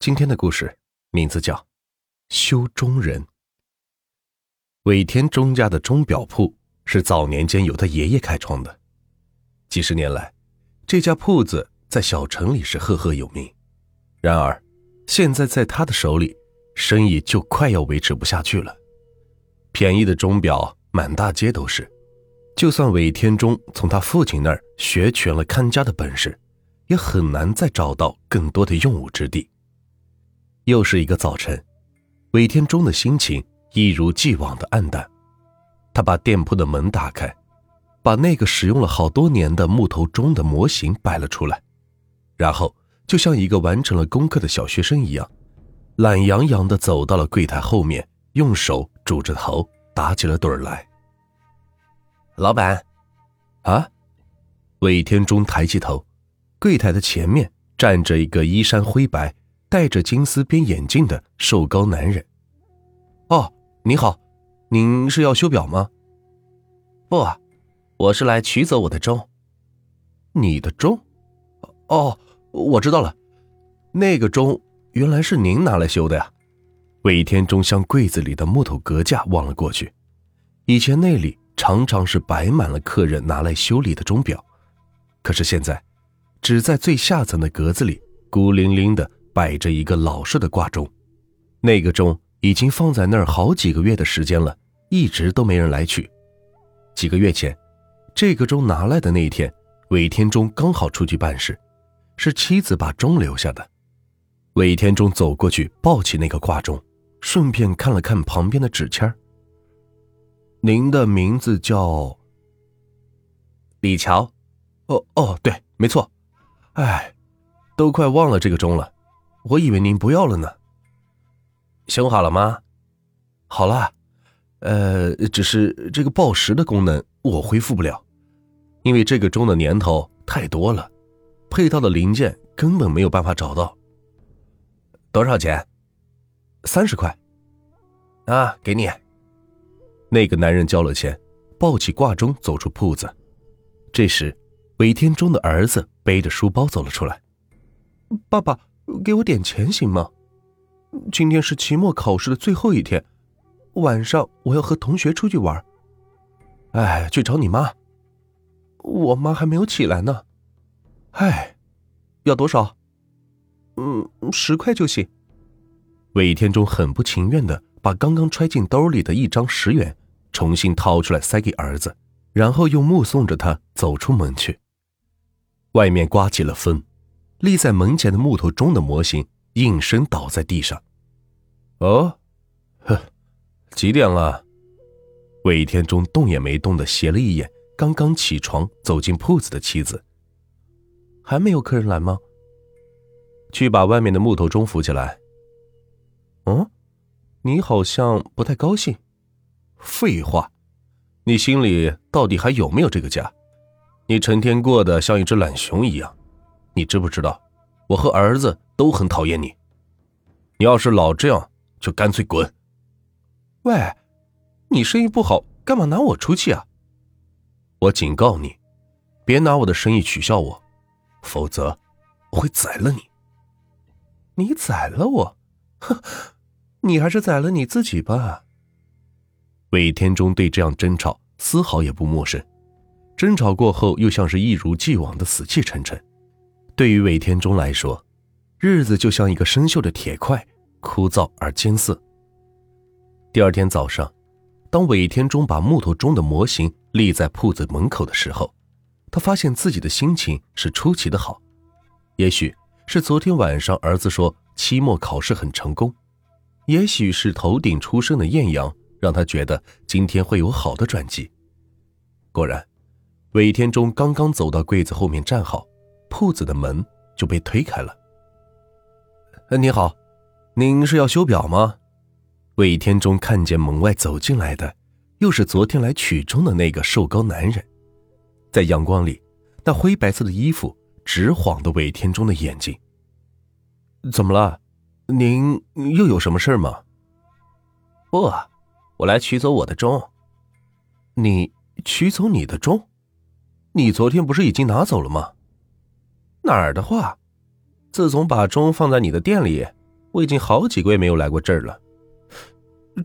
今天的故事名字叫《修钟人》。尾田钟家的钟表铺是早年间由他爷爷开创的，几十年来，这家铺子在小城里是赫赫有名。然而，现在在他的手里，生意就快要维持不下去了。便宜的钟表满大街都是，就算尾田钟从他父亲那儿学全了看家的本事，也很难再找到更多的用武之地。又是一个早晨，韦天中的心情一如既往的暗淡。他把店铺的门打开，把那个使用了好多年的木头钟的模型摆了出来，然后就像一个完成了功课的小学生一样，懒洋洋的走到了柜台后面，用手拄着头打起了盹来。老板，啊！韦天中抬起头，柜台的前面站着一个衣衫灰白。戴着金丝边眼镜的瘦高男人。哦，你好，您是要修表吗？不，我是来取走我的钟。你的钟？哦，我知道了，那个钟原来是您拿来修的呀。魏天中向柜子里的木头格架望了过去，以前那里常常是摆满了客人拿来修理的钟表，可是现在，只在最下层的格子里孤零零的。摆着一个老式的挂钟，那个钟已经放在那儿好几个月的时间了，一直都没人来取。几个月前，这个钟拿来的那一天，韦天中刚好出去办事，是妻子把钟留下的。韦天中走过去抱起那个挂钟，顺便看了看旁边的纸签您的名字叫李乔？哦哦，对，没错。哎，都快忘了这个钟了。我以为您不要了呢。修好了吗？好了，呃，只是这个报时的功能我恢复不了，因为这个钟的年头太多了，配套的零件根本没有办法找到。多少钱？三十块。啊，给你。那个男人交了钱，抱起挂钟走出铺子。这时，尾天中的儿子背着书包走了出来。爸爸。给我点钱行吗？今天是期末考试的最后一天，晚上我要和同学出去玩。哎，去找你妈。我妈还没有起来呢。哎，要多少？嗯，十块就行。魏天中很不情愿的把刚刚揣进兜里的一张十元重新掏出来塞给儿子，然后又目送着他走出门去。外面刮起了风。立在门前的木头钟的模型应声倒在地上。哦，呵，几点了？魏天中动也没动的斜了一眼刚刚起床走进铺子的妻子。还没有客人来吗？去把外面的木头钟扶起来。嗯，你好像不太高兴。废话，你心里到底还有没有这个家？你成天过得像一只懒熊一样。你知不知道，我和儿子都很讨厌你。你要是老这样，就干脆滚。喂，你生意不好，干嘛拿我出气啊？我警告你，别拿我的生意取笑我，否则我会宰了你。你宰了我？哼，你还是宰了你自己吧。魏天中对这样争吵丝毫也不陌生，争吵过后又像是一如既往的死气沉沉。对于韦天中来说，日子就像一个生锈的铁块，枯燥而艰涩。第二天早上，当韦天中把木头钟的模型立在铺子门口的时候，他发现自己的心情是出奇的好。也许是昨天晚上儿子说期末考试很成功，也许是头顶出生的艳阳让他觉得今天会有好的转机。果然，韦天中刚刚走到柜子后面站好。铺子的门就被推开了。你好，您是要修表吗？魏天中看见门外走进来的，又是昨天来取钟的那个瘦高男人，在阳光里，那灰白色的衣服直晃的魏天中的眼睛。怎么了？您又有什么事吗？不，我来取走我的钟。你取走你的钟？你昨天不是已经拿走了吗？哪儿的话？自从把钟放在你的店里，我已经好几个月没有来过这儿了。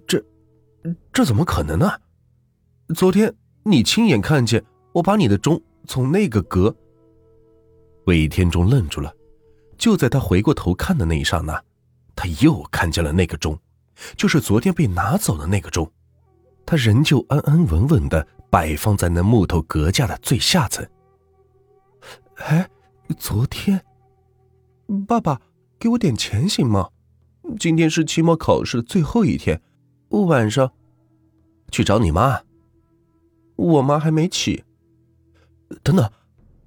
这，这怎么可能呢？昨天你亲眼看见我把你的钟从那个阁……魏天中愣住了。就在他回过头看的那一刹那，他又看见了那个钟，就是昨天被拿走的那个钟。他仍旧安安稳稳的摆放在那木头阁架的最下层。哎，昨天，爸爸，给我点钱行吗？今天是期末考试的最后一天，晚上去找你妈。我妈还没起。等等，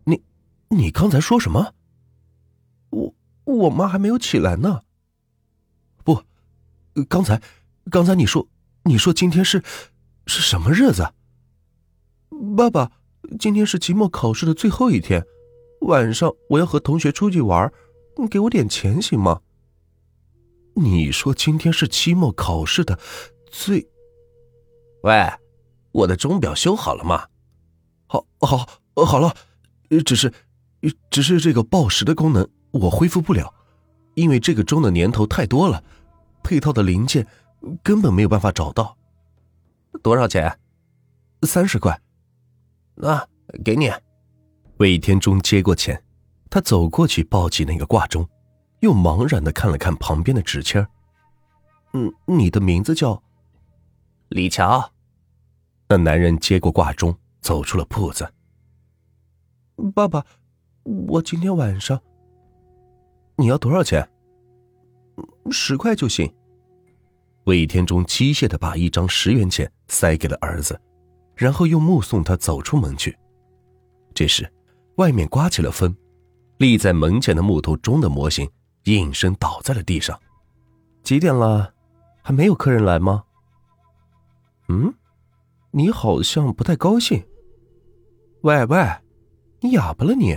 你，你刚才说什么？我我妈还没有起来呢。不，刚才，刚才你说，你说今天是，是什么日子？爸爸，今天是期末考试的最后一天，晚上我要和同学出去玩，给我点钱行吗？你说今天是期末考试的最……喂，我的钟表修好了吗？好，好，好了，只是，只是这个报时的功能。我恢复不了，因为这个钟的年头太多了，配套的零件根本没有办法找到。多少钱？三十块。那给你。魏天中接过钱，他走过去抱起那个挂钟，又茫然的看了看旁边的纸签嗯，你的名字叫李乔。那男人接过挂钟，走出了铺子。爸爸，我今天晚上。你要多少钱？十块就行。魏天中机械的把一张十元钱塞给了儿子，然后又目送他走出门去。这时，外面刮起了风，立在门前的木头钟的模型应声倒在了地上。几点了？还没有客人来吗？嗯，你好像不太高兴。喂喂，你哑巴了你？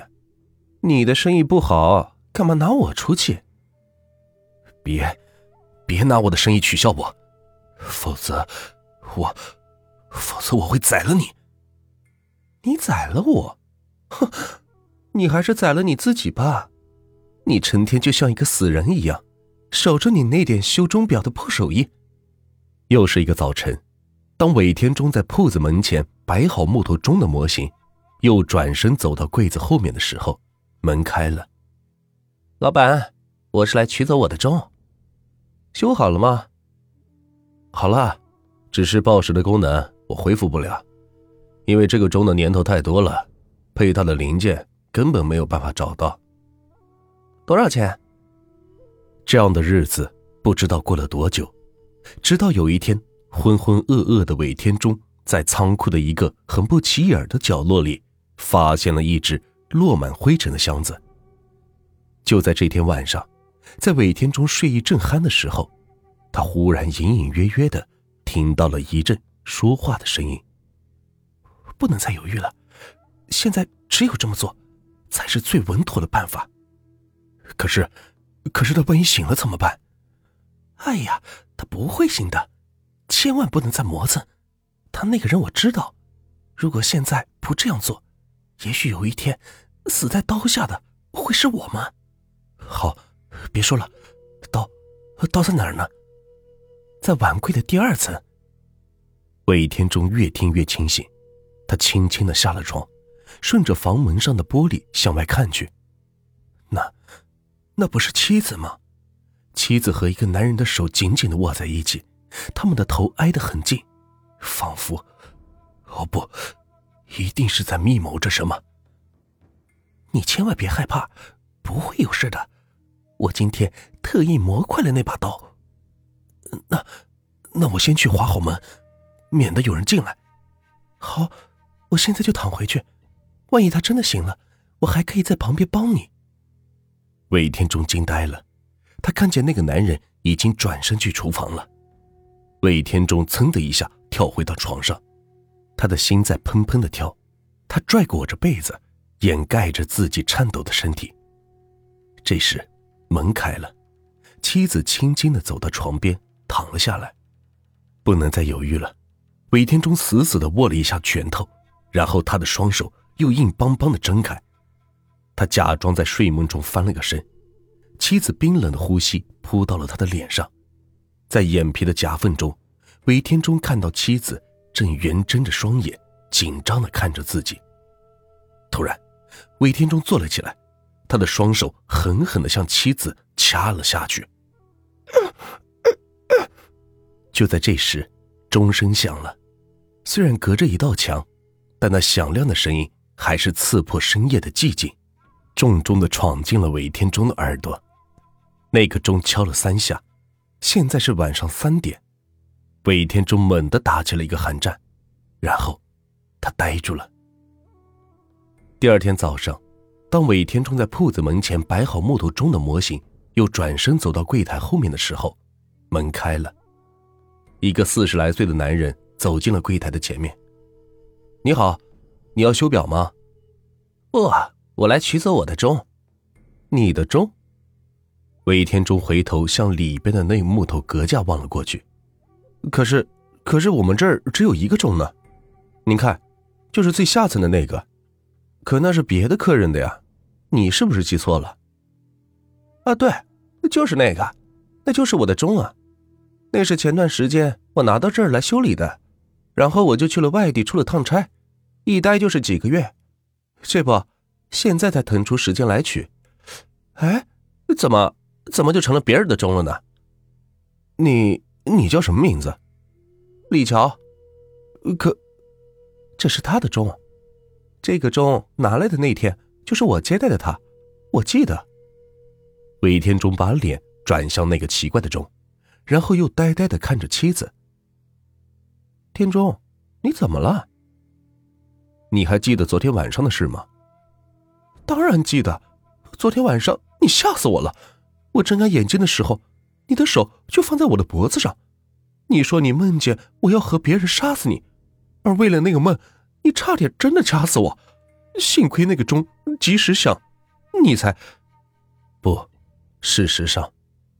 你的生意不好。干嘛拿我出气？别，别拿我的生意取笑我，否则我，否则我会宰了你。你宰了我？哼，你还是宰了你自己吧。你成天就像一个死人一样，守着你那点修钟表的破手艺。又是一个早晨，当韦天中在铺子门前摆好木头钟的模型，又转身走到柜子后面的时候，门开了。老板，我是来取走我的钟，修好了吗？好了，只是报时的功能我恢复不了，因为这个钟的年头太多了，配套的零件根本没有办法找到。多少钱？这样的日子不知道过了多久，直到有一天，浑浑噩噩的韦天中在仓库的一个很不起眼的角落里，发现了一只落满灰尘的箱子。就在这天晚上，在韦天中睡意正酣的时候，他忽然隐隐约约的听到了一阵说话的声音。不能再犹豫了，现在只有这么做，才是最稳妥的办法。可是，可是他万一醒了怎么办？哎呀，他不会醒的，千万不能再磨蹭。他那个人我知道，如果现在不这样做，也许有一天，死在刀下的会是我们。好，别说了，刀，刀在哪儿呢？在碗柜的第二层。魏天中越听越清醒，他轻轻的下了床，顺着房门上的玻璃向外看去。那，那不是妻子吗？妻子和一个男人的手紧紧的握在一起，他们的头挨得很近，仿佛……哦不，一定是在密谋着什么。你千万别害怕，不会有事的。我今天特意磨快了那把刀，那，那我先去划好门，免得有人进来。好，我现在就躺回去，万一他真的醒了，我还可以在旁边帮你。魏天中惊呆了，他看见那个男人已经转身去厨房了。魏天中噌的一下跳回到床上，他的心在砰砰的跳，他拽裹着被子，掩盖着自己颤抖的身体。这时。门开了，妻子轻轻的走到床边，躺了下来。不能再犹豫了，韦天中死死的握了一下拳头，然后他的双手又硬邦邦的睁开。他假装在睡梦中翻了个身，妻子冰冷的呼吸扑到了他的脸上，在眼皮的夹缝中，韦天中看到妻子正圆睁着双眼，紧张的看着自己。突然，韦天中坐了起来，他的双手狠狠的向妻子掐了下去。就在这时，钟声响了，虽然隔着一道墙，但那响亮的声音还是刺破深夜的寂静，重重的闯进了韦天中的耳朵。那个钟敲了三下，现在是晚上三点。韦天中猛地打起了一个寒战，然后他呆住了。第二天早上，当韦天中在铺子门前摆好木头钟的模型，又转身走到柜台后面的时候，门开了，一个四十来岁的男人走进了柜台的前面。“你好，你要修表吗？”“不，我来取走我的钟。”“你的钟？”韦天中回头向里边的那木头格架望了过去，可是，可是我们这儿只有一个钟呢。您看，就是最下层的那个，可那是别的客人的呀。你是不是记错了？啊，对，就是那个，那就是我的钟啊。那是前段时间我拿到这儿来修理的，然后我就去了外地出了趟差，一待就是几个月，这不，现在才腾出时间来取。哎，怎么？怎么就成了别人的钟了呢？你你叫什么名字？李乔。可这是他的钟，这个钟拿来的那天就是我接待的他，我记得。韦天中把脸转向那个奇怪的钟，然后又呆呆的看着妻子。天中，你怎么了？你还记得昨天晚上的事吗？当然记得，昨天晚上你吓死我了。我睁开眼睛的时候，你的手就放在我的脖子上。你说你梦见我要和别人杀死你，而为了那个梦，你差点真的掐死我。幸亏那个钟及时响，你才……不，事实上，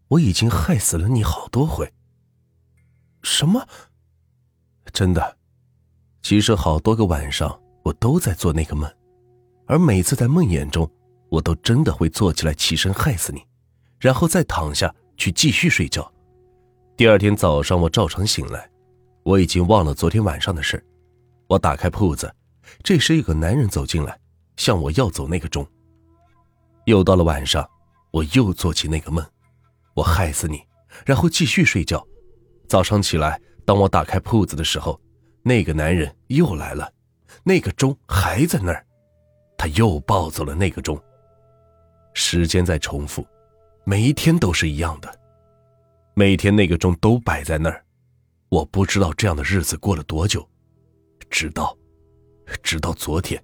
我已经害死了你好多回。什么？真的？其实好多个晚上我都在做那个梦，而每次在梦魇中，我都真的会坐起来起身害死你。然后再躺下去继续睡觉。第二天早上，我照常醒来，我已经忘了昨天晚上的事。我打开铺子，这时一个男人走进来，向我要走那个钟。又到了晚上，我又做起那个梦，我害死你，然后继续睡觉。早上起来，当我打开铺子的时候，那个男人又来了，那个钟还在那儿，他又抱走了那个钟。时间在重复。每一天都是一样的，每天那个钟都摆在那儿，我不知道这样的日子过了多久，直到，直到昨天，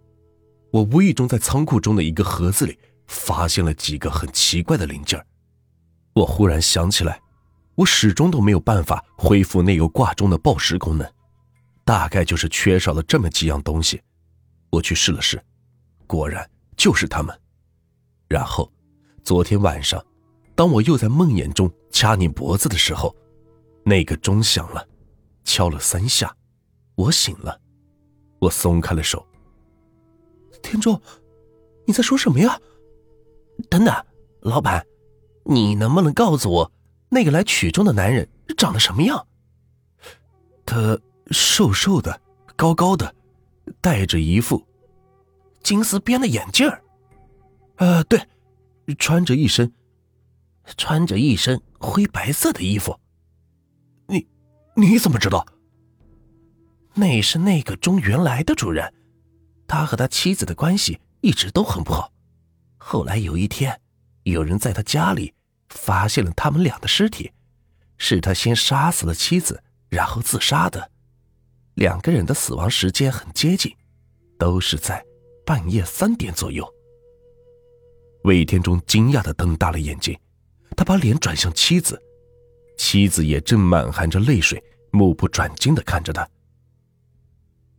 我无意中在仓库中的一个盒子里发现了几个很奇怪的零件我忽然想起来，我始终都没有办法恢复那个挂钟的报时功能，大概就是缺少了这么几样东西。我去试了试，果然就是他们。然后，昨天晚上。当我又在梦魇中掐你脖子的时候，那个钟响了，敲了三下，我醒了，我松开了手。天中，你在说什么呀？等等，老板，你能不能告诉我，那个来取钟的男人长得什么样？他瘦瘦的，高高的，戴着一副金丝边的眼镜儿。呃，对，穿着一身。穿着一身灰白色的衣服，你你怎么知道？那是那个钟原来的主人，他和他妻子的关系一直都很不好。后来有一天，有人在他家里发现了他们俩的尸体，是他先杀死了妻子，然后自杀的。两个人的死亡时间很接近，都是在半夜三点左右。魏天中惊讶的瞪大了眼睛。他把脸转向妻子，妻子也正满含着泪水，目不转睛的看着他。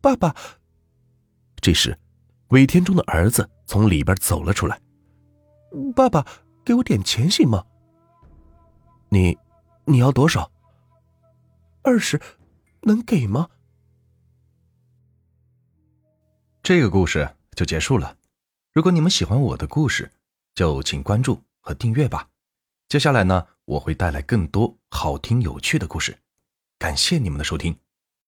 爸爸。这时，韦天中的儿子从里边走了出来。爸爸，给我点钱行吗？你，你要多少？二十，能给吗？这个故事就结束了。如果你们喜欢我的故事，就请关注和订阅吧。接下来呢，我会带来更多好听有趣的故事。感谢你们的收听。